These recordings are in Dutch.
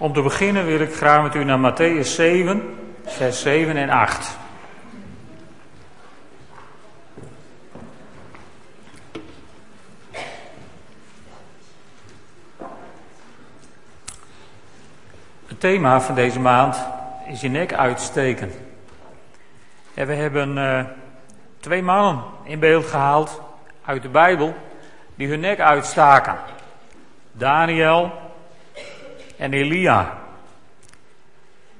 Om te beginnen wil ik graag met u naar Matthäus 7, vers 7 en 8. Het thema van deze maand is je nek uitsteken. En we hebben uh, twee mannen in beeld gehaald uit de Bijbel die hun nek uitstaken. Daniel en Elia.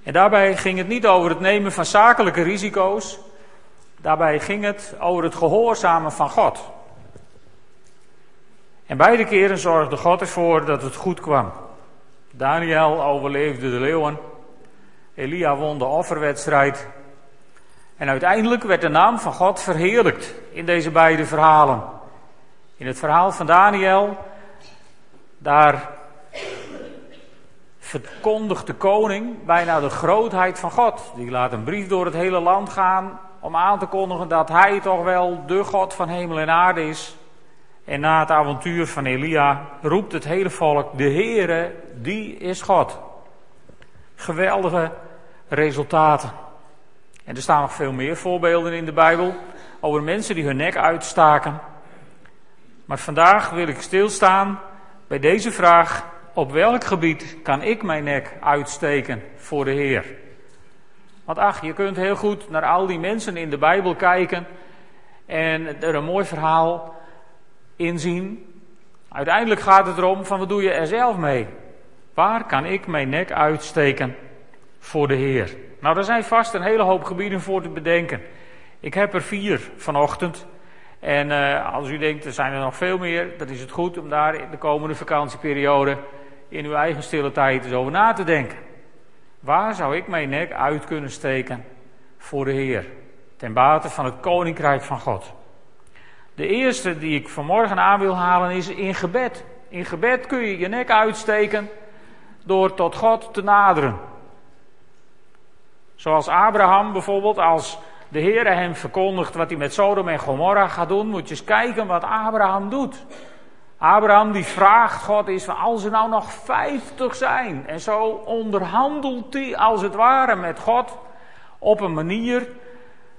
En daarbij ging het niet over het nemen van zakelijke risico's. Daarbij ging het over het gehoorzamen van God. En beide keren zorgde God ervoor dat het goed kwam. Daniel overleefde de leeuwen. Elia won de offerwedstrijd. En uiteindelijk werd de naam van God verheerlijkt in deze beide verhalen. In het verhaal van Daniel, daar verkondigt de koning bijna de grootheid van God. Die laat een brief door het hele land gaan om aan te kondigen dat hij toch wel de God van hemel en aarde is. En na het avontuur van Elia roept het hele volk, de Heere, die is God. Geweldige resultaten. En er staan nog veel meer voorbeelden in de Bijbel over mensen die hun nek uitstaken. Maar vandaag wil ik stilstaan bij deze vraag: op welk gebied kan ik mijn nek uitsteken voor de Heer? Want ach, je kunt heel goed naar al die mensen in de Bijbel kijken en er een mooi verhaal inzien. Uiteindelijk gaat het erom van wat doe je er zelf mee? Waar kan ik mijn nek uitsteken voor de Heer? Nou, er zijn vast een hele hoop gebieden voor te bedenken. Ik heb er vier vanochtend. En uh, als u denkt, er zijn er nog veel meer, dan is het goed om daar in de komende vakantieperiode in uw eigen stille tijd eens over na te denken. Waar zou ik mijn nek uit kunnen steken voor de Heer? Ten bate van het Koninkrijk van God. De eerste die ik vanmorgen aan wil halen is in gebed. In gebed kun je je nek uitsteken door tot God te naderen. Zoals Abraham bijvoorbeeld, als de Heer hem verkondigt wat hij met Sodom en Gomorra gaat doen, moet je eens kijken wat Abraham doet. Abraham die vraagt God is als er nou nog vijftig zijn. En zo onderhandelt hij als het ware met God op een manier.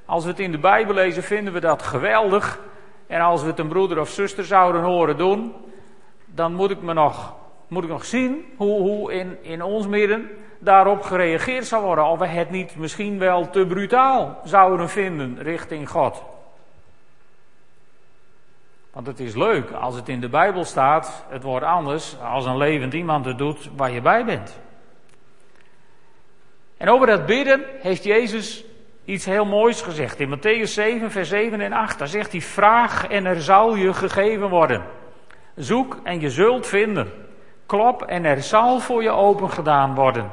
Als we het in de Bijbel lezen vinden we dat geweldig. En als we het een broeder of zuster zouden horen doen, dan moet ik me nog, moet ik nog zien hoe, hoe in, in ons midden daarop gereageerd zal worden. Of we het niet misschien wel te brutaal zouden vinden richting God. Want het is leuk als het in de Bijbel staat, het wordt anders als een levend iemand het doet waar je bij bent. En over dat bidden heeft Jezus iets heel moois gezegd. In Matthäus 7, vers 7 en 8, daar zegt hij, vraag en er zal je gegeven worden. Zoek en je zult vinden. Klop en er zal voor je open gedaan worden.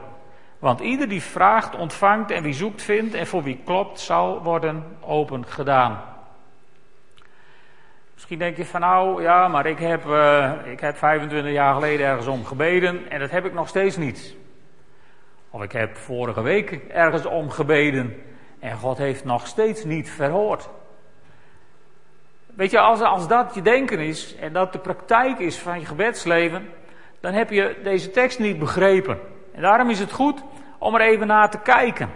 Want ieder die vraagt, ontvangt en wie zoekt, vindt en voor wie klopt, zal worden open gedaan. Misschien denk je van nou, ja, maar ik heb, uh, ik heb 25 jaar geleden ergens om gebeden en dat heb ik nog steeds niet. Of ik heb vorige week ergens om gebeden en God heeft nog steeds niet verhoord. Weet je, als, als dat je denken is en dat de praktijk is van je gebedsleven, dan heb je deze tekst niet begrepen. En daarom is het goed om er even naar te kijken.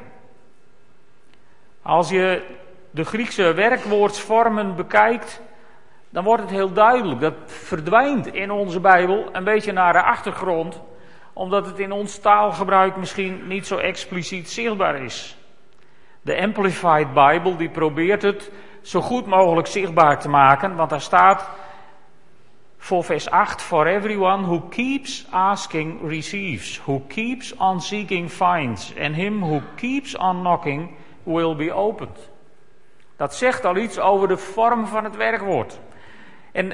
Als je de Griekse werkwoordsvormen bekijkt, dan wordt het heel duidelijk. Dat verdwijnt in onze Bijbel een beetje naar de achtergrond, omdat het in ons taalgebruik misschien niet zo expliciet zichtbaar is. De Amplified Bible die probeert het zo goed mogelijk zichtbaar te maken, want daar staat voor vers 8: For everyone who keeps asking receives, who keeps on seeking finds, and him who keeps on knocking will be opened. Dat zegt al iets over de vorm van het werkwoord. En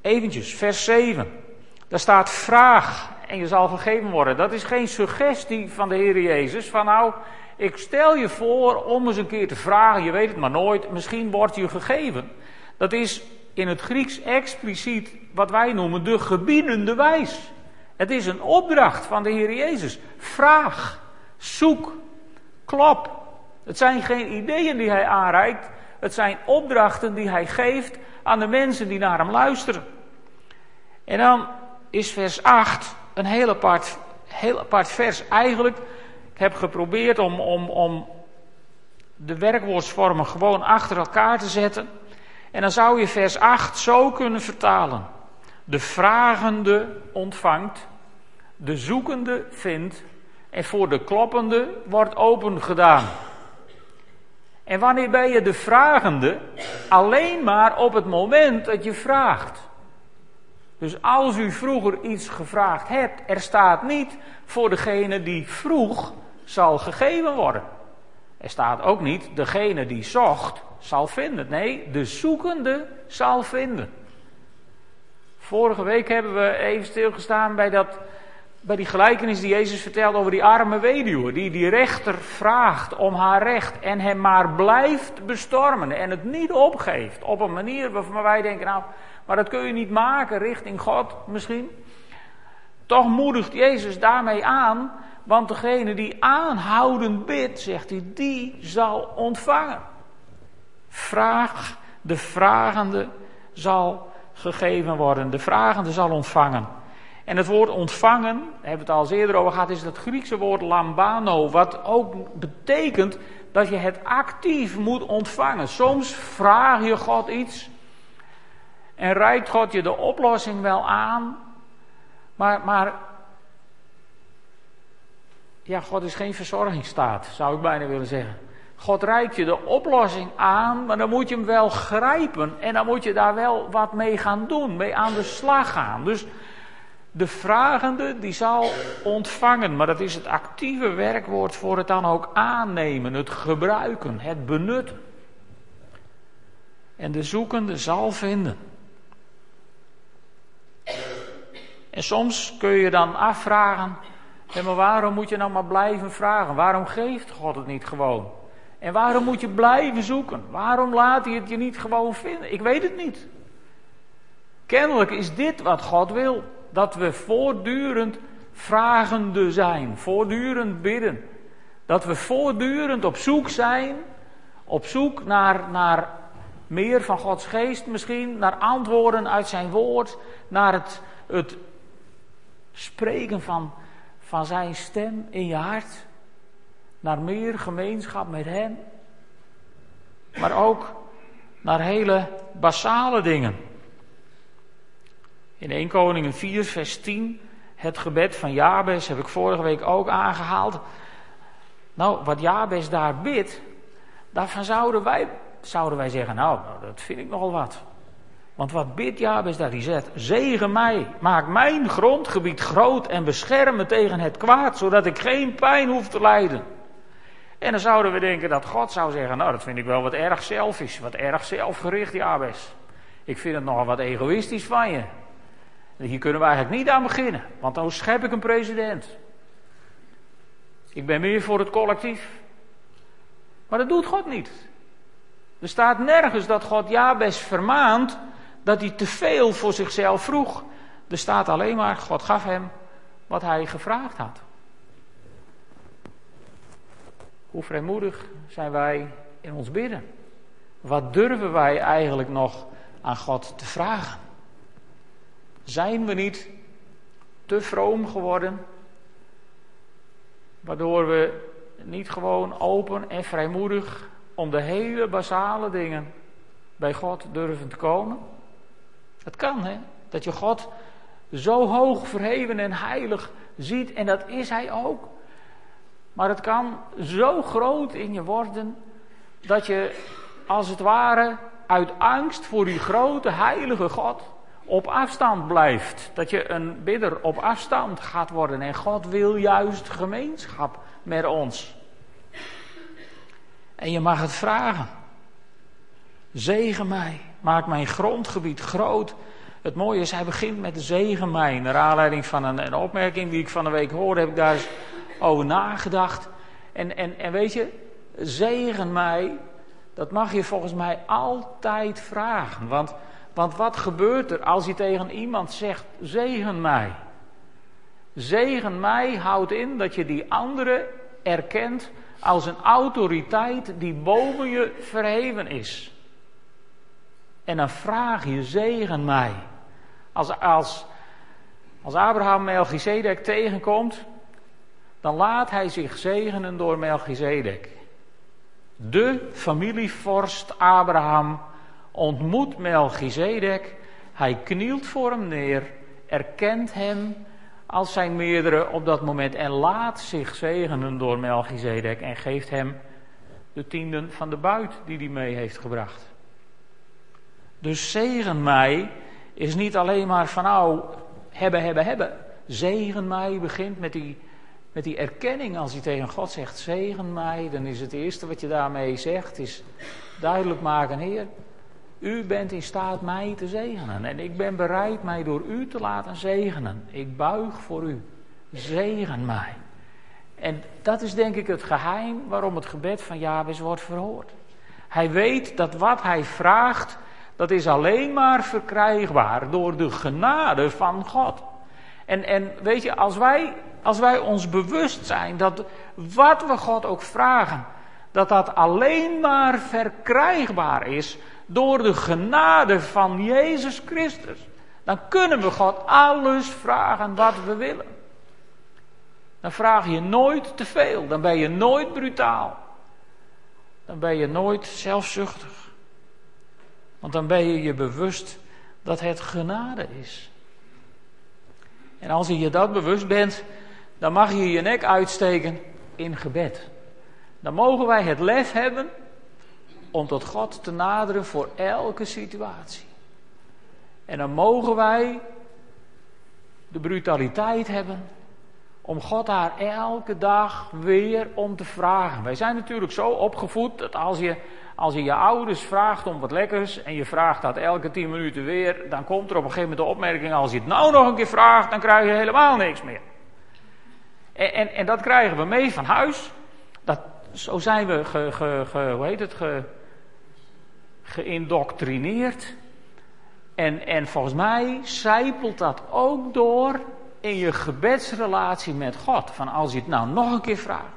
eventjes, vers 7. Daar staat vraag en je zal vergeven worden. Dat is geen suggestie van de Heer Jezus. Van nou, ik stel je voor om eens een keer te vragen. Je weet het maar nooit. Misschien wordt je gegeven. Dat is in het Grieks expliciet wat wij noemen de gebiedende wijs. Het is een opdracht van de Heer Jezus. Vraag, zoek, klop. Het zijn geen ideeën die hij aanreikt. Het zijn opdrachten die hij geeft aan de mensen die naar hem luisteren. En dan is vers 8 een heel apart, heel apart vers. Eigenlijk, ik heb geprobeerd om, om, om de werkwoordsvormen gewoon achter elkaar te zetten. En dan zou je vers 8 zo kunnen vertalen. De vragende ontvangt, de zoekende vindt en voor de kloppende wordt open gedaan. En wanneer ben je de vragende? Alleen maar op het moment dat je vraagt. Dus als u vroeger iets gevraagd hebt, er staat niet voor degene die vroeg zal gegeven worden. Er staat ook niet degene die zocht zal vinden. Nee, de zoekende zal vinden. Vorige week hebben we even stilgestaan bij, dat, bij die gelijkenis die Jezus vertelt over die arme weduwe. Die die rechter vraagt om haar recht en hem maar blijft bestormen en het niet opgeeft. Op een manier waarvan wij denken, nou, maar dat kun je niet maken richting God misschien. Toch moedigt Jezus daarmee aan, want degene die aanhoudend bidt, zegt hij, die zal ontvangen. Vraag, de vragende zal gegeven worden. De vragende zal ontvangen. En het woord ontvangen, daar hebben we het al eerder over gehad, is het Griekse woord lambano. Wat ook betekent dat je het actief moet ontvangen. Soms vraag je God iets en reikt God je de oplossing wel aan. Maar, maar ja, God is geen verzorgingsstaat, zou ik bijna willen zeggen. God reikt je de oplossing aan, maar dan moet je hem wel grijpen. En dan moet je daar wel wat mee gaan doen, mee aan de slag gaan. Dus de vragende die zal ontvangen, maar dat is het actieve werkwoord voor het dan ook aannemen, het gebruiken, het benutten. En de zoekende zal vinden. En soms kun je dan afvragen, maar waarom moet je nou maar blijven vragen? Waarom geeft God het niet gewoon? En waarom moet je blijven zoeken? Waarom laat hij het je niet gewoon vinden? Ik weet het niet. Kennelijk is dit wat God wil. Dat we voortdurend vragende zijn. Voortdurend bidden. Dat we voortdurend op zoek zijn. Op zoek naar, naar meer van Gods geest misschien. Naar antwoorden uit zijn woord. Naar het, het spreken van, van zijn stem in je hart naar meer gemeenschap met Hem, maar ook naar hele basale dingen. In 1 Koningen 4, vers 10, het gebed van Jabes heb ik vorige week ook aangehaald. Nou, wat Jabes daar bidt, daarvan zouden wij, zouden wij zeggen, nou, nou, dat vind ik nogal wat. Want wat bidt Jabes daar? Die zegt, zegen mij, maak mijn grondgebied groot en bescherm me tegen het kwaad, zodat ik geen pijn hoef te lijden. En dan zouden we denken dat God zou zeggen, nou dat vind ik wel wat erg selfish, wat erg zelfgericht, Jabes. Ik vind het nogal wat egoïstisch van je. Hier kunnen we eigenlijk niet aan beginnen, want dan schep ik een president. Ik ben meer voor het collectief. Maar dat doet God niet. Er staat nergens dat God Jabes vermaant dat hij te veel voor zichzelf vroeg. Er staat alleen maar, God gaf hem wat hij gevraagd had. Hoe vrijmoedig zijn wij in ons bidden? Wat durven wij eigenlijk nog aan God te vragen? Zijn we niet te vroom geworden, waardoor we niet gewoon open en vrijmoedig om de hele basale dingen bij God durven te komen? Het kan, hè? Dat je God zo hoog verheven en heilig ziet, en dat is Hij ook. Maar het kan zo groot in je worden dat je als het ware uit angst voor die grote heilige God op afstand blijft. Dat je een bidder op afstand gaat worden. En God wil juist gemeenschap met ons. En je mag het vragen. Zegen mij, maak mijn grondgebied groot. Het mooie is, hij begint met zegen mij. Naar aanleiding van een, een opmerking die ik van de week hoorde, heb ik daar over nagedacht. En, en, en weet je, zegen mij, dat mag je volgens mij altijd vragen. Want, want wat gebeurt er als je tegen iemand zegt, zegen mij? Zegen mij houdt in dat je die andere erkent als een autoriteit die boven je verheven is. En dan vraag je, zegen mij. Als, als, Als Abraham Melchizedek tegenkomt, dan laat hij zich zegenen door Melchizedek. De familievorst Abraham ontmoet Melchizedek. Hij knielt voor hem neer, erkent hem als zijn meerdere op dat moment en laat zich zegenen door Melchizedek en geeft hem de tienden van de buit die hij mee heeft gebracht. Dus zegen mij is niet alleen maar van nou hebben, hebben, hebben. Zegen mij begint met die, met die erkenning als je tegen God zegt zegen mij. Dan is het eerste wat je daarmee zegt is duidelijk maken Heer. U bent in staat mij te zegenen en ik ben bereid mij door u te laten zegenen. Ik buig voor u. Zegen mij. En dat is denk ik het geheim waarom het gebed van Jabes wordt verhoord. Hij weet dat wat hij vraagt, dat is alleen maar verkrijgbaar door de genade van God. En, en weet je, als wij, als wij ons bewust zijn dat wat we God ook vragen, dat dat alleen maar verkrijgbaar is door de genade van Jezus Christus, dan kunnen we God alles vragen wat we willen. Dan vraag je nooit te veel, dan ben je nooit brutaal. Dan ben je nooit zelfzuchtig. Want dan ben je je bewust dat het genade is. En als je je dat bewust bent, dan mag je je nek uitsteken in gebed. Dan mogen wij het lef hebben om tot God te naderen voor elke situatie. En dan mogen wij de brutaliteit hebben om God daar elke dag weer om te vragen. Wij zijn natuurlijk zo opgevoed dat als je, als je je ouders vraagt om wat lekkers en je vraagt dat elke tien minuten weer, dan komt er op een gegeven moment de opmerking: als je het nou nog een keer vraagt, dan krijg je helemaal niks meer. En, en, en dat krijgen we mee van huis. Dat, zo zijn we ge, ge, hoe heet het, ge, geïndoctrineerd. En, en volgens mij zijpelt dat ook door in je gebedsrelatie met God. Van als je het nou nog een keer vraagt.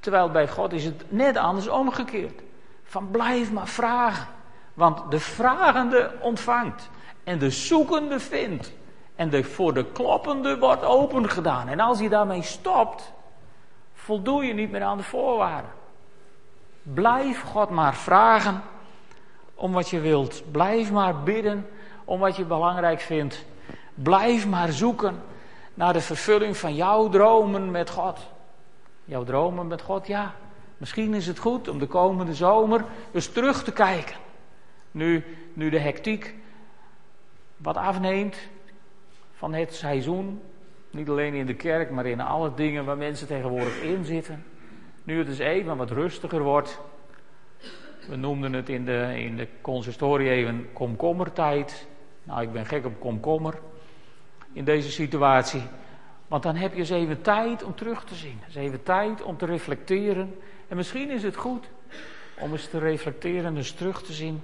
Terwijl bij God is het net anders omgekeerd. Van blijf maar vragen. Want de vragende ontvangt. En de zoekende vindt. En de voor de kloppende wordt open gedaan. En als je daarmee stopt, voldoe je niet meer aan de voorwaarden. Blijf God maar vragen om wat je wilt. Blijf maar bidden om wat je belangrijk vindt. Blijf maar zoeken naar de vervulling van jouw dromen met God. Jouw dromen met God, ja. Misschien is het goed om de komende zomer eens terug te kijken. Nu, nu de hectiek wat afneemt van het seizoen. Niet alleen in de kerk, maar in alle dingen waar mensen tegenwoordig in zitten. Nu het dus even wat rustiger wordt. We noemden het in de, in de consistorie even komkommertijd. Nou, ik ben gek op komkommer in deze situatie. Want dan heb je eens even tijd om terug te zien. Eens even tijd om te reflecteren. En misschien is het goed om eens te reflecteren en eens terug te zien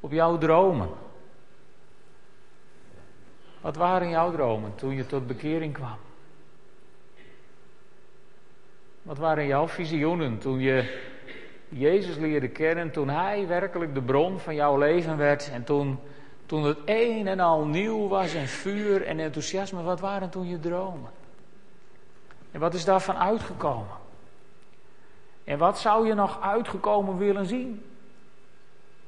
op jouw dromen. Wat waren jouw dromen toen je tot bekering kwam? Wat waren jouw visioenen toen je Jezus leerde kennen, toen Hij werkelijk de bron van jouw leven werd en toen toen het een en al nieuw was en vuur en enthousiasme, wat waren toen je dromen? En wat is daarvan uitgekomen? En wat zou je nog uitgekomen willen zien?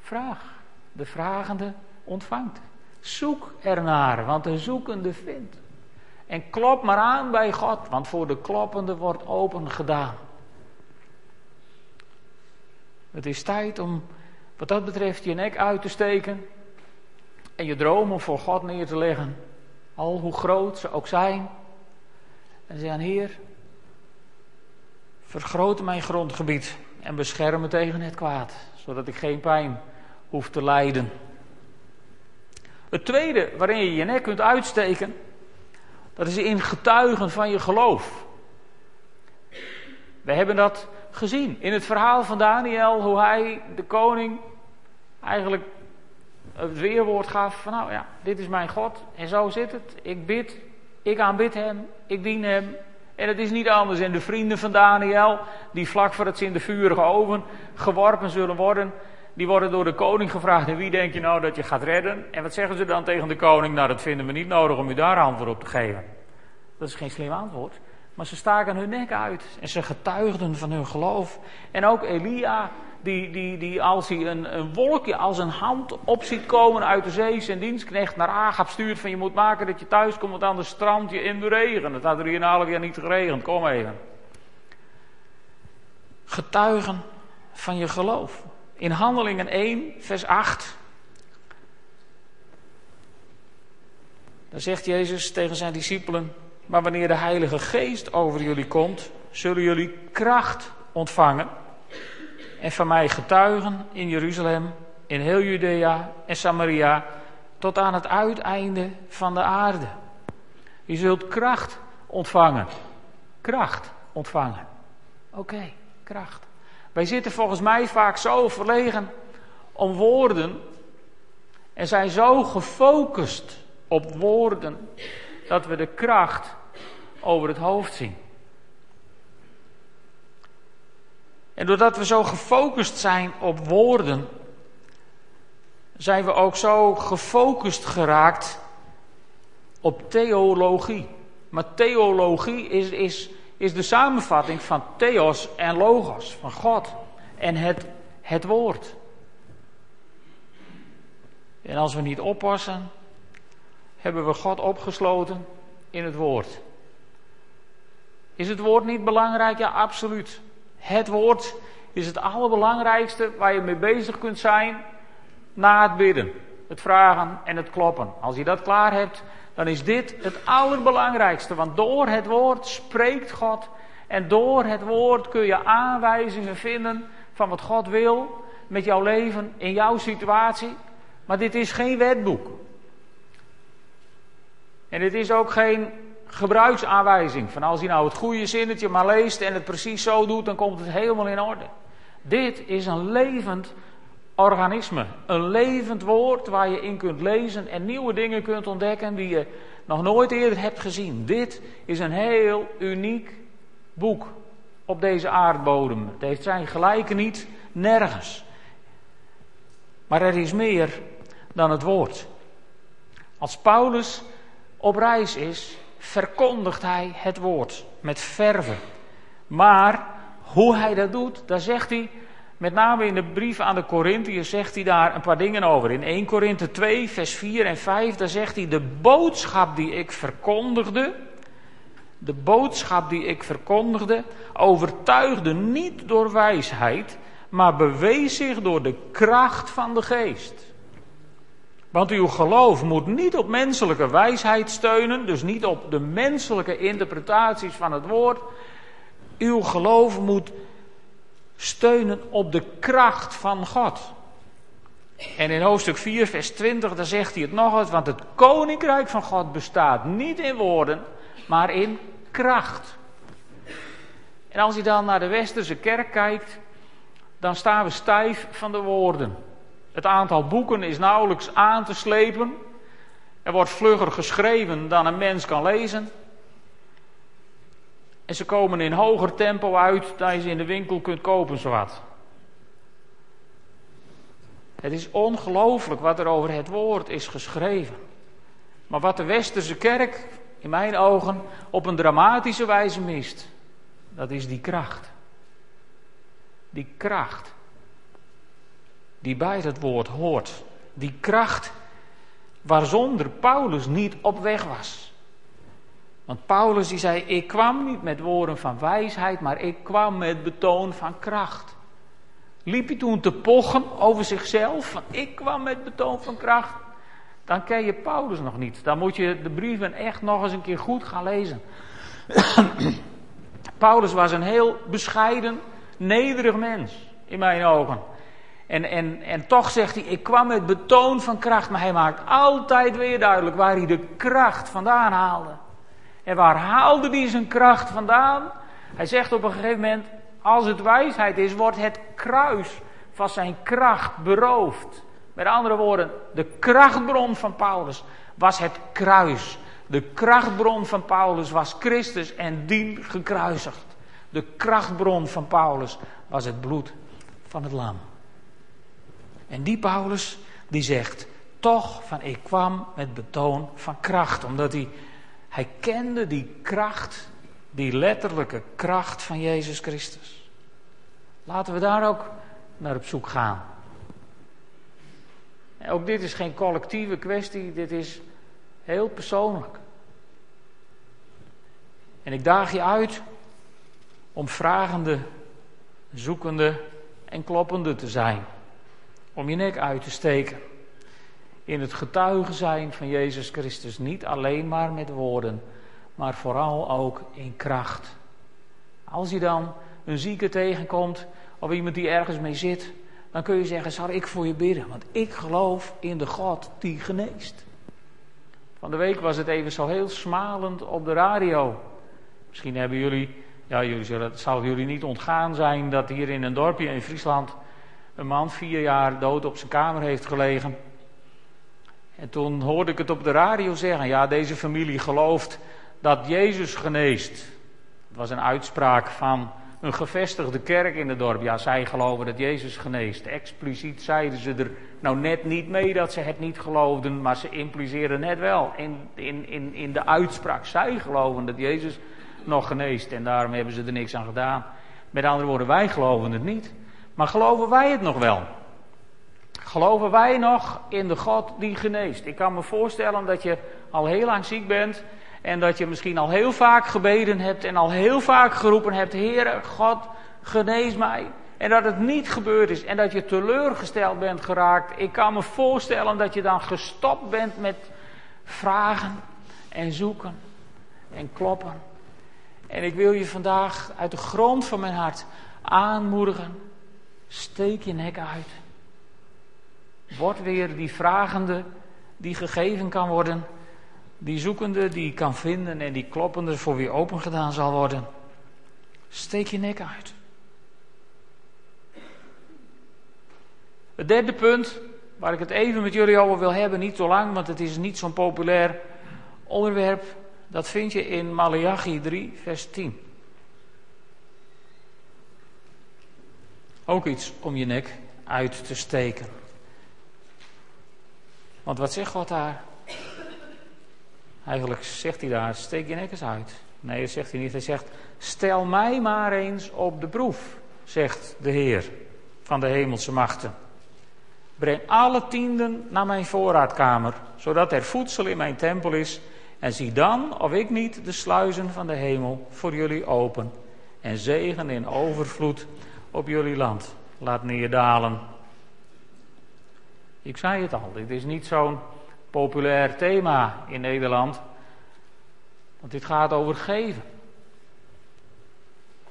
Vraag. De vragende ontvangt. Zoek ernaar, want de zoekende vindt. En klop maar aan bij God, want voor de kloppende wordt open gedaan. Het is tijd om wat dat betreft je nek uit te steken en je dromen voor God neer te leggen. Al hoe groot ze ook zijn. En zeggen, Heer, vergroot mijn grondgebied en bescherm me tegen het kwaad. Zodat ik geen pijn hoef te lijden. Het tweede waarin je je nek kunt uitsteken, dat is in getuigen van je geloof. We hebben dat gezien in het verhaal van Daniel, hoe hij de koning eigenlijk het weerwoord gaf van nou ja, dit is mijn God en zo zit het. Ik bid, ik aanbid hem, ik dien hem. En het is niet anders. En de vrienden van Daniel, die vlak voor het in de vurige oven geworpen zullen worden, die worden door de koning gevraagd: en wie denk je nou dat je gaat redden? En wat zeggen ze dan tegen de koning? Nou, dat vinden we niet nodig om u daar antwoord op te geven. Dat is geen slim antwoord. Maar ze staken hun nek uit en ze getuigden van hun geloof. En ook Elia, die, die, die als hij een, een wolkje als een hand op ziet komen uit de zee, zijn dienstknecht naar Agap stuurt van je moet maken dat je thuis komt, want anders strand je in de regen. Het had er hier een half jaar niet geregend, kom even. Getuigen van je geloof. In Handelingen 1, vers 8. Dan zegt Jezus tegen zijn discipelen: Maar wanneer de Heilige Geest over jullie komt, zullen jullie kracht ontvangen. En van mij getuigen in Jeruzalem, in heel Judea en Samaria, tot aan het uiteinde van de aarde. Je zult kracht ontvangen. Kracht ontvangen. Oké, kracht. Wij zitten volgens mij vaak zo verlegen om woorden en zijn zo gefocust op woorden dat we de kracht over het hoofd zien. En doordat we zo gefocust zijn op woorden, zijn we ook zo gefocust geraakt op theologie. Maar theologie is, is is de samenvatting van theos en logos, van God en het, het woord. En als we niet oppassen, hebben we God opgesloten in het woord. Is het woord niet belangrijk? Ja, absoluut. Het woord is het allerbelangrijkste waar je mee bezig kunt zijn na het bidden. Het vragen en het kloppen. Als je dat klaar hebt, dan is dit het allerbelangrijkste. Want door het woord spreekt God. En door het woord kun je aanwijzingen vinden van wat God wil met jouw leven, in jouw situatie. Maar dit is geen wetboek. En dit is ook geen gebruiksaanwijzing. Van als je nou het goede zinnetje maar leest en het precies zo doet, dan komt het helemaal in orde. Dit is een levend organisme. Een levend woord waar je in kunt lezen en nieuwe dingen kunt ontdekken die je nog nooit eerder hebt gezien. Dit is een heel uniek boek op deze aardbodem. Het heeft zijn gelijke niet nergens. Maar er is meer dan het woord. Als Paulus op reis is, verkondigt hij het woord met verve. Maar hoe hij dat doet, daar zegt hij met name in de brief aan de Corinthiërs zegt hij daar een paar dingen over. In 1 Korinthe 2, vers 4 en 5, daar zegt hij: De boodschap die ik verkondigde, de boodschap die ik verkondigde, overtuigde niet door wijsheid, maar bewees zich door de kracht van de geest. Want uw geloof moet niet op menselijke wijsheid steunen, dus niet op de menselijke interpretaties van het woord. Uw geloof moet steunen op de kracht van God. En in hoofdstuk 4, vers 20, daar zegt hij het nog eens, want het koninkrijk van God bestaat niet in woorden, maar in kracht. En als je dan naar de westerse kerk kijkt, dan staan we stijf van de woorden. Het aantal boeken is nauwelijks aan te slepen. Er wordt vlugger geschreven dan een mens kan lezen. En ze komen in hoger tempo uit dan je ze in de winkel kunt kopen, zowat. Het is ongelooflijk wat er over het woord is geschreven. Maar wat de westerse kerk, in mijn ogen, op een dramatische wijze mist, dat is die kracht. Die kracht die bij het woord hoort. Die kracht waarzonder Paulus niet op weg was. Want Paulus die zei, ik kwam niet met woorden van wijsheid, maar ik kwam met betoon van kracht. Liep hij toen te pochen over zichzelf, van ik kwam met betoon van kracht? Dan ken je Paulus nog niet. Dan moet je de brieven echt nog eens een keer goed gaan lezen. Paulus was een heel bescheiden, nederig mens, in mijn ogen. En, en, en toch zegt hij, ik kwam met betoon van kracht, maar hij maakt altijd weer duidelijk waar hij de kracht vandaan haalde. En waar haalde hij zijn kracht vandaan? Hij zegt op een gegeven moment, als het wijsheid is, wordt het kruis van zijn kracht beroofd. Met andere woorden, de krachtbron van Paulus was het kruis. De krachtbron van Paulus was Christus en dien gekruisigd. De krachtbron van Paulus was het bloed van het lam. En die Paulus, die zegt toch van ik kwam met betoon van kracht. Omdat hij, hij kende die kracht, die letterlijke kracht van Jezus Christus. Laten we daar ook naar op zoek gaan. Ook dit is geen collectieve kwestie, dit is heel persoonlijk. En ik daag je uit om vragende, zoekende en kloppende te zijn. Om je nek uit te steken. In het getuigen zijn van Jezus Christus. Niet alleen maar met woorden, maar vooral ook in kracht. Als je dan een zieke tegenkomt of iemand die ergens mee zit, dan kun je zeggen: Zal ik voor je bidden? Want ik geloof in de God die geneest. Van de week was het even zo heel smalend op de radio. Misschien hebben jullie, ja, jullie zullen, het zal jullie niet ontgaan zijn dat hier in een dorpje in Friesland een man vier jaar dood op zijn kamer heeft gelegen. En toen hoorde ik het op de radio zeggen: ja, deze familie gelooft dat Jezus geneest. Het was een uitspraak van een gevestigde kerk in het dorp. Ja, zij geloven dat Jezus geneest. Expliciet zeiden ze er nou net niet mee dat ze het niet geloofden, maar ze impliceerden net wel in, in, in, in de uitspraak. Zij geloven dat Jezus nog geneest en daarom hebben ze er niks aan gedaan. Met andere woorden, wij geloven het niet. Maar geloven wij het nog wel? Geloven wij nog in de God die geneest? Ik kan me voorstellen dat je al heel lang ziek bent en dat je misschien al heel vaak gebeden hebt en al heel vaak geroepen hebt: Heere, God, genees mij. En dat het niet gebeurd is en dat je teleurgesteld bent geraakt. Ik kan me voorstellen dat je dan gestopt bent met vragen en zoeken en kloppen. En ik wil je vandaag uit de grond van mijn hart aanmoedigen. Steek je nek uit. Word weer die vragende die gegeven kan worden. Die zoekende die kan vinden en die kloppende voor wie open gedaan zal worden. Steek je nek uit. Het derde punt, waar ik het even met jullie over wil hebben, niet zo lang, want het is niet zo'n populair onderwerp. Dat vind je in Malachi 3, vers 10. Ook iets om je nek uit te steken. Want wat zegt God daar? Eigenlijk zegt hij daar, steek je nek eens uit. Nee, dat zegt hij niet. Hij zegt, stel mij maar eens op de proef, zegt de Heer van de hemelse machten. Breng alle tienden naar mijn voorraadkamer, zodat er voedsel in mijn tempel is. En zie dan of ik niet de sluizen van de hemel voor jullie open. En zegen in overvloed op jullie land laat neerdalen. Ik zei het al, dit is niet zo'n populair thema in Nederland. Want dit gaat over geven.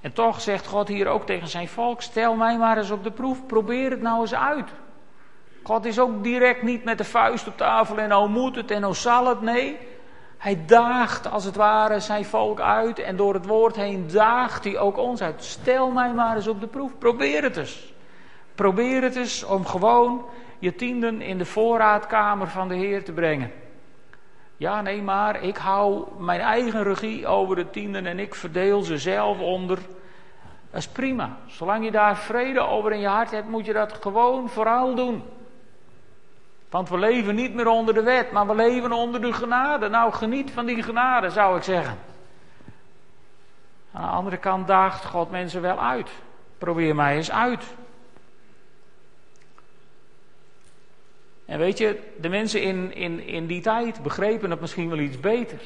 En toch zegt God hier ook tegen zijn volk: stel mij maar eens op de proef, probeer het nou eens uit. God is ook direct niet met de vuist op tafel en nou moet het en nou zal het. Nee, hij daagt als het ware zijn volk uit en door het woord heen daagt hij ook ons uit. Stel mij maar eens op de proef, probeer het eens. Probeer het eens om gewoon je tienden in de voorraadkamer van de Heer te brengen. Ja, nee, maar ik hou mijn eigen regie over de tienden en ik verdeel ze zelf onder. Dat is prima. Zolang je daar vrede over in je hart hebt, moet je dat gewoon vooral doen. Want we leven niet meer onder de wet, maar we leven onder de genade. Nou, geniet van die genade, zou ik zeggen. Aan de andere kant daagt God mensen wel uit. Probeer mij eens uit. En weet je, de mensen in, in, in die tijd begrepen het misschien wel iets beter.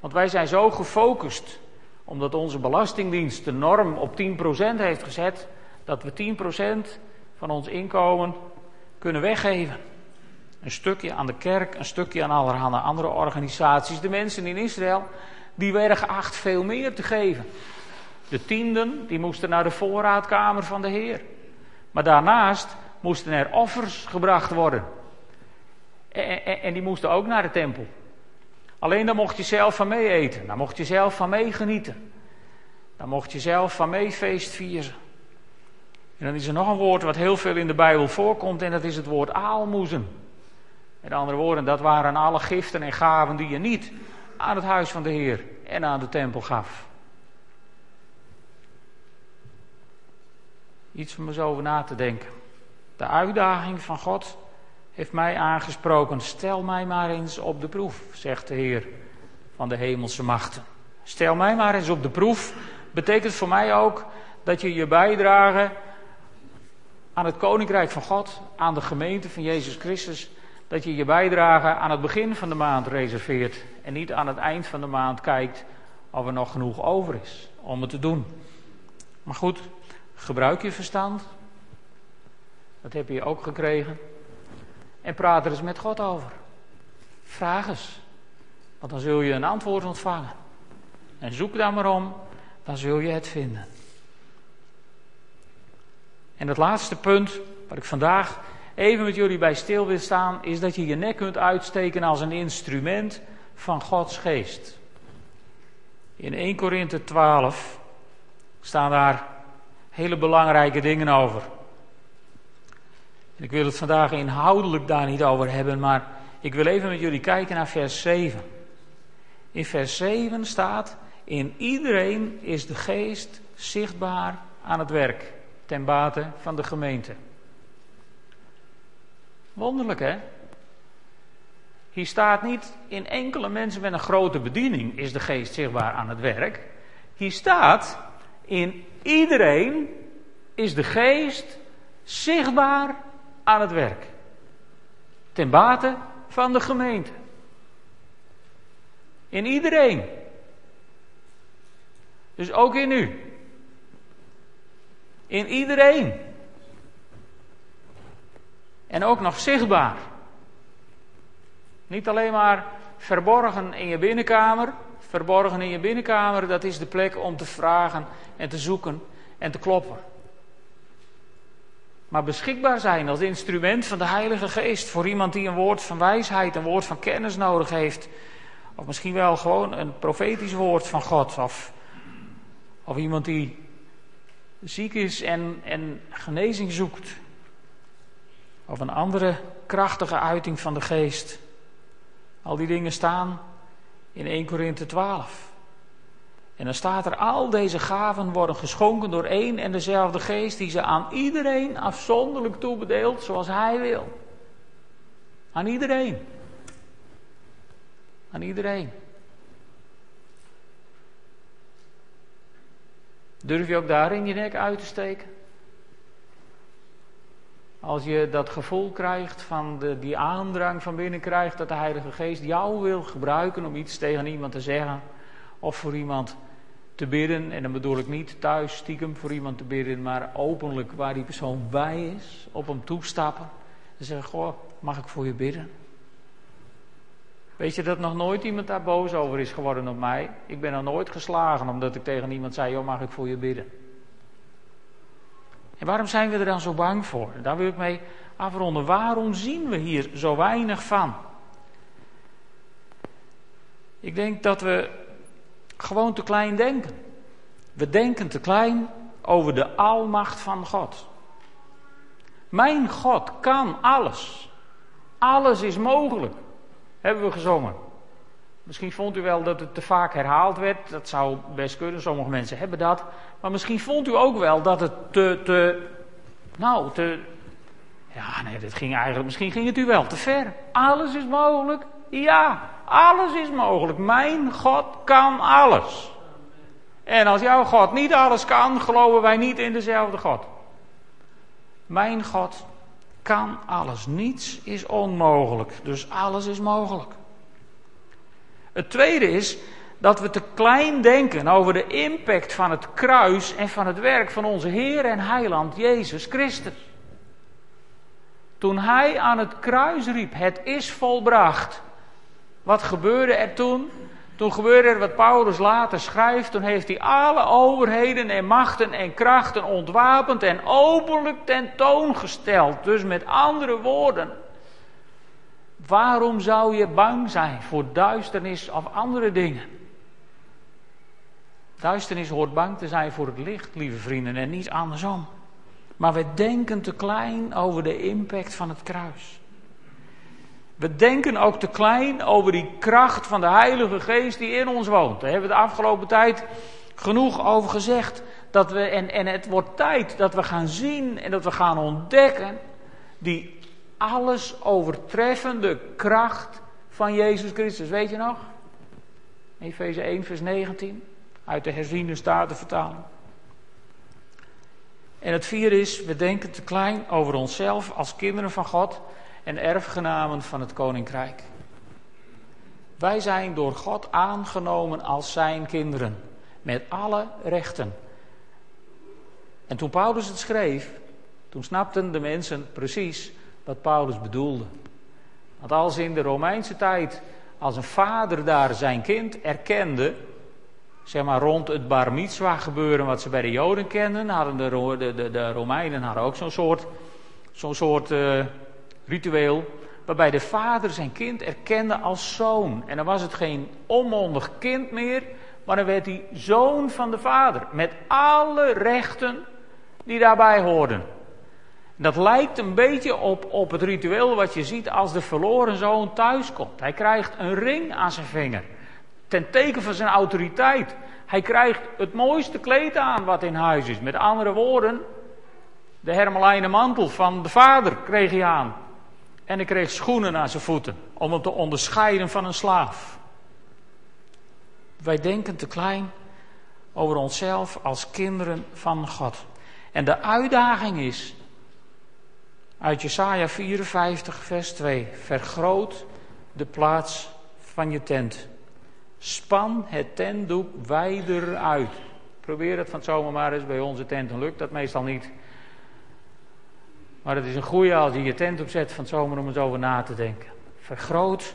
Want wij zijn zo gefocust, omdat onze Belastingdienst de norm op 10% heeft gezet, dat we 10% van ons inkomen kunnen weggeven. Een stukje aan de kerk, een stukje aan allerhande andere organisaties. De mensen in Israël, die werden geacht veel meer te geven. De tienden, die moesten naar de voorraadkamer van de Heer. Maar daarnaast moesten er offers gebracht worden. En, en, die moesten ook naar de tempel. Alleen dan mocht je zelf van mee eten. Dan mocht je zelf van mee genieten. Dan mocht je zelf van mee feest vieren. En dan is er nog een woord wat heel veel in de Bijbel voorkomt. En dat is het woord aalmoezen. Met andere woorden, dat waren alle giften en gaven die je niet aan het huis van de Heer en aan de tempel gaf. Iets om eens over na te denken. De uitdaging van God heeft mij aangesproken. Stel mij maar eens op de proef, zegt de Heer van de hemelse machten. Stel mij maar eens op de proef. Betekent voor mij ook dat je je bijdrage aan het koninkrijk van God, aan de gemeente van Jezus Christus, dat je je bijdrage aan het begin van de maand reserveert en niet aan het eind van de maand kijkt of er nog genoeg over is om het te doen. Maar goed, gebruik je verstand. Dat heb je ook gekregen. En praat er eens met God over. Vraag eens. Want dan zul je een antwoord ontvangen. En zoek daar maar om, dan zul je het vinden. En het laatste punt waar ik vandaag even met jullie bij stil wil staan, is dat je je nek kunt uitsteken als een instrument van Gods geest. In 1 Korinthe 12 staan daar hele belangrijke dingen over. Ik wil het vandaag inhoudelijk daar niet over hebben, maar ik wil even met jullie kijken naar vers 7. In vers 7 staat: In iedereen is de geest zichtbaar aan het werk, ten bate van de gemeente. Wonderlijk hè? Hier staat niet in enkele mensen met een grote bediening is de geest zichtbaar aan het werk. Hier staat in iedereen is de geest zichtbaar aan het werk. Ten bate van de gemeente. In iedereen. Dus ook in u. In iedereen. En ook nog zichtbaar. Niet alleen maar verborgen in je binnenkamer. Verborgen in je binnenkamer, dat is de plek om te vragen en te zoeken en te kloppen. Maar beschikbaar zijn als instrument van de Heilige Geest voor iemand die een woord van wijsheid, een woord van kennis nodig heeft. Of misschien wel gewoon een profetisch woord van God. Of, of iemand die ziek is en, en genezing zoekt. Of een andere krachtige uiting van de geest. Al die dingen staan in 1 Korinthe 12. En dan staat er, al deze gaven worden geschonken door één en dezelfde geest, die ze aan iedereen afzonderlijk toebedeelt zoals hij wil. Aan iedereen. Aan iedereen. Durf je ook daarin je nek uit te steken? Als je dat gevoel krijgt van de, die aandrang van binnen krijgt dat de Heilige Geest jou wil gebruiken om iets tegen iemand te zeggen of voor iemand te bidden. En dan bedoel ik niet thuis stiekem voor iemand te bidden, maar openlijk waar die persoon bij is, op hem toestappen. En zeggen, goh, mag ik voor je bidden? Weet je dat nog nooit iemand daar boos over is geworden op mij? Ik ben nog nooit geslagen omdat ik tegen iemand zei, joh, mag ik voor je bidden? En waarom zijn we er dan zo bang voor? Daar wil ik mee afronden. Waarom zien we hier zo weinig van? Ik denk dat we gewoon te klein denken. We denken te klein over de almacht van God. Mijn God kan alles. Alles is mogelijk. Hebben we gezongen. Misschien vond u wel dat het te vaak herhaald werd. Dat zou best kunnen. Sommige mensen hebben dat. Maar misschien vond u ook wel dat het te. te nou, te. Ja, nee, dit ging eigenlijk. Misschien ging het u wel te ver. Alles is mogelijk. Ja, alles is mogelijk. Mijn God kan alles. En als jouw God niet alles kan, geloven wij niet in dezelfde God. Mijn God kan alles. Niets is onmogelijk. Dus alles is mogelijk. Het tweede is dat we te klein denken over de impact van het kruis en van het werk van onze Heer en Heiland Jezus Christus. Toen Hij aan het kruis riep, het is volbracht. Wat gebeurde er toen? Toen gebeurde er wat Paulus later schrijft. Toen heeft hij alle overheden en machten en krachten ontwapend en openlijk tentoongesteld. Dus met andere woorden, waarom zou je bang zijn voor duisternis of andere dingen? Duisternis hoort bang te zijn voor het licht, lieve vrienden, en niet andersom. Maar we denken te klein over de impact van het kruis. We denken ook te klein over die kracht van de Heilige Geest die in ons woont. Daar hebben we de afgelopen tijd genoeg over gezegd. Dat we, en, en het wordt tijd dat we gaan zien en dat we gaan ontdekken die alles overtreffende kracht van Jezus Christus. Weet je nog? Efeze 1, vers 19. Uit de herziende statenvertaling. En het vierde is, we denken te klein over onszelf als kinderen van God en erfgenamen van het koninkrijk. Wij zijn door God aangenomen als zijn kinderen, met alle rechten. En toen Paulus het schreef, toen snapten de mensen precies wat Paulus bedoelde. Want als in de Romeinse tijd, als een vader daar zijn kind erkende, zeg maar rond het bar mitzwa gebeuren wat ze bij de Joden kenden, hadden de, de, de, Romeinen hadden ook zo'n soort, zo'n soort uh, ritueel, waarbij de vader zijn kind erkende als zoon. En dan was het geen onmondig kind meer, maar dan werd hij zoon van de vader, met alle rechten die daarbij hoorden. Dat lijkt een beetje op, op het ritueel wat je ziet als de verloren zoon thuiskomt. Hij krijgt een ring aan zijn vinger. Ten teken van zijn autoriteit. Hij krijgt het mooiste kleed aan wat in huis is. Met andere woorden, de hermelijnen mantel van de vader kreeg hij aan. En hij kreeg schoenen aan zijn voeten om hem te onderscheiden van een slaaf. Wij denken te klein over onszelf als kinderen van God. En de uitdaging is uit Jesaja 54, vers 2. Vergroot de plaats van je tent. Span het tentdoek wijder uit. Probeer het van het zomer maar eens bij onze tent. Dan lukt dat meestal niet. Maar het is een goede als je je tent opzet van het zomer om eens over na te denken. Vergroot,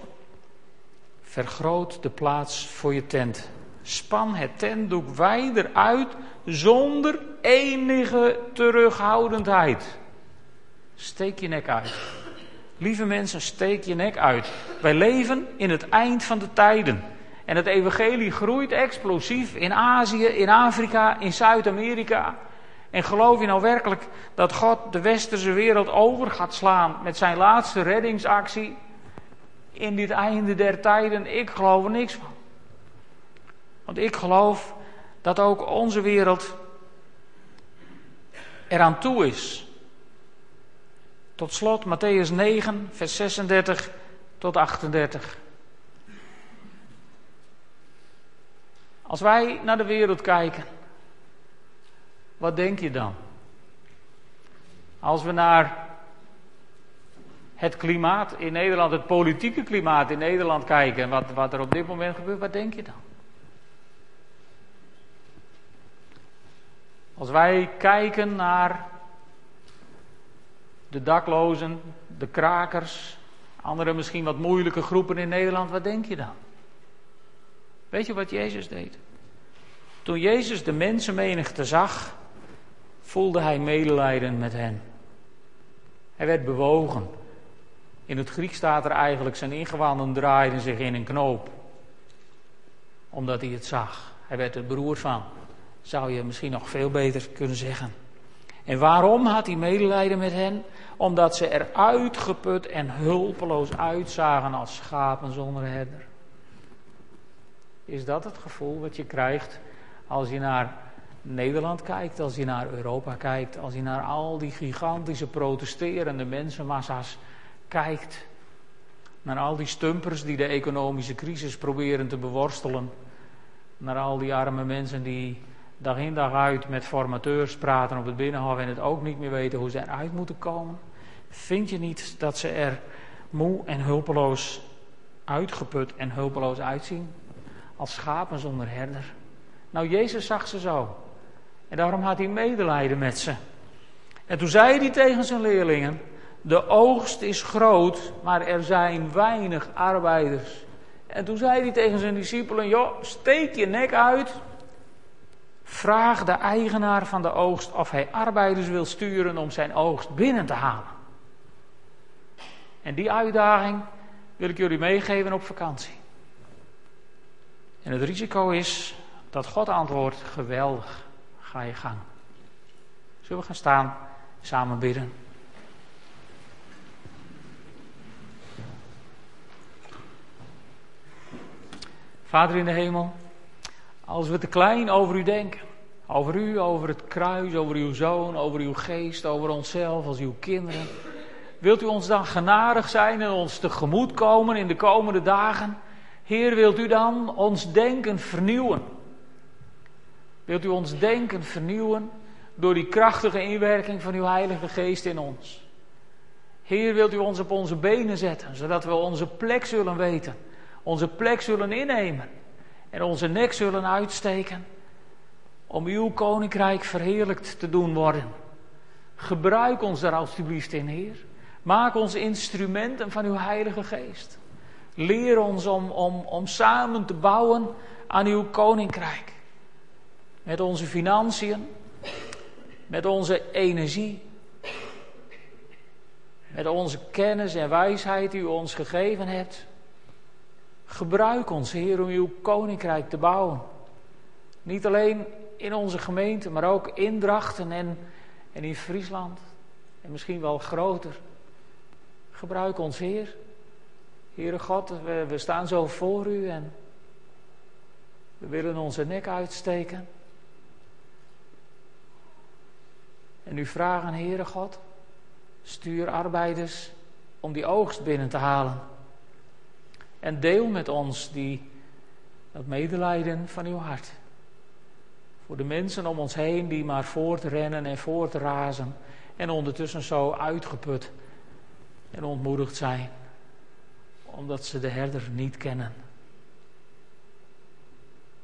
vergroot de plaats voor je tent. Span het tentdoek wijder uit zonder enige terughoudendheid. Steek je nek uit. Lieve mensen, steek je nek uit. Wij leven in het eind van de tijden. En het evangelie groeit explosief in Azië, in Afrika, in Zuid-Amerika. En geloof je nou werkelijk dat God de westerse wereld over gaat slaan met zijn laatste reddingsactie in dit einde der tijden? Ik geloof er niks van. Want ik geloof dat ook onze wereld eraan toe is tot slot Matthäus 9, vers 36 tot 38. Als wij naar de wereld kijken, wat denk je dan? Als we naar het klimaat in Nederland, het politieke klimaat in Nederland kijken, wat, wat er op dit moment gebeurt, wat denk je dan? Als wij kijken naar de daklozen, de krakers, andere misschien wat moeilijke groepen in Nederland, wat denk je dan? Weet je wat Jezus deed? Toen Jezus de mensenmenigte zag, voelde hij medelijden met hen. Hij werd bewogen. In het Griek staat er eigenlijk zijn ingewanden draaiden zich in een knoop. Omdat hij het zag. Hij werd er beroerd van. Zou je misschien nog veel beter kunnen zeggen. En waarom had hij medelijden met hen? Omdat ze er uitgeput en hulpeloos uitzagen als schapen zonder herder. Is dat het gevoel wat je krijgt als je naar Nederland kijkt, als je naar Europa kijkt, als je naar al die gigantische protesterende mensenmassa's kijkt? Naar al die stumpers die de economische crisis proberen te beworstelen. Naar al die arme mensen die dag in dag uit met formateurs praten op het Binnenhof en het ook niet meer weten hoe ze eruit moeten komen. Vind je niet dat ze er moe en hulpeloos uitgeput en hulpeloos uitzien? Als schapen zonder herder. Nou, Jezus zag ze zo. En daarom had hij medelijden met ze. En toen zei hij tegen zijn leerlingen: De oogst is groot, maar er zijn weinig arbeiders. En toen zei hij tegen zijn discipelen: Joh, steek je nek uit Vraag de eigenaar van de oogst of hij arbeiders wil sturen om zijn oogst binnen te halen. En die uitdaging wil ik jullie meegeven op vakantie. En het risico is dat God antwoordt: geweldig, ga je gang. Zullen we gaan staan, samen bidden? Vader in de hemel. Als we te klein over u denken. Over u, over het kruis, over uw zoon, over uw geest, over onszelf als uw kinderen. wilt u ons dan genadig zijn en ons tegemoet komen in de komende dagen? Heer, wilt u dan ons denken vernieuwen? Wilt u ons denken vernieuwen door die krachtige inwerking van uw Heilige Geest in ons? Heer, wilt u ons op onze benen zetten, zodat we onze plek zullen weten, onze plek zullen innemen en onze nek zullen uitsteken om uw koninkrijk verheerlijkt te doen worden. Gebruik ons daar alstublieft in, Heer. Maak ons instrumenten van uw Heilige Geest. Leer ons om, om, om samen te bouwen aan uw koninkrijk. Met onze financiën, met onze energie, met onze kennis en wijsheid die u ons gegeven hebt. Gebruik ons, Heer, om uw koninkrijk te bouwen. Niet alleen in onze gemeente, maar ook in Drachten en, en in Friesland. En misschien wel groter. Gebruik ons, Heer. Heere God, we, we staan zo voor u en we willen onze nek uitsteken. En u vragen, Heere God, stuur arbeiders om die oogst binnen te halen. En deel met ons die, dat medelijden van uw hart. Voor de mensen om ons heen die maar voortrennen en voortrazen. En ondertussen zo uitgeput en ontmoedigd zijn. Omdat ze de herder niet kennen.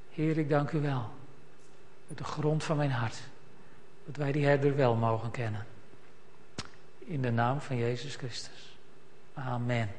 Heer, ik dank u wel. Uit de grond van mijn hart. Dat wij die herder wel mogen kennen. In de naam van Jezus Christus. Amen.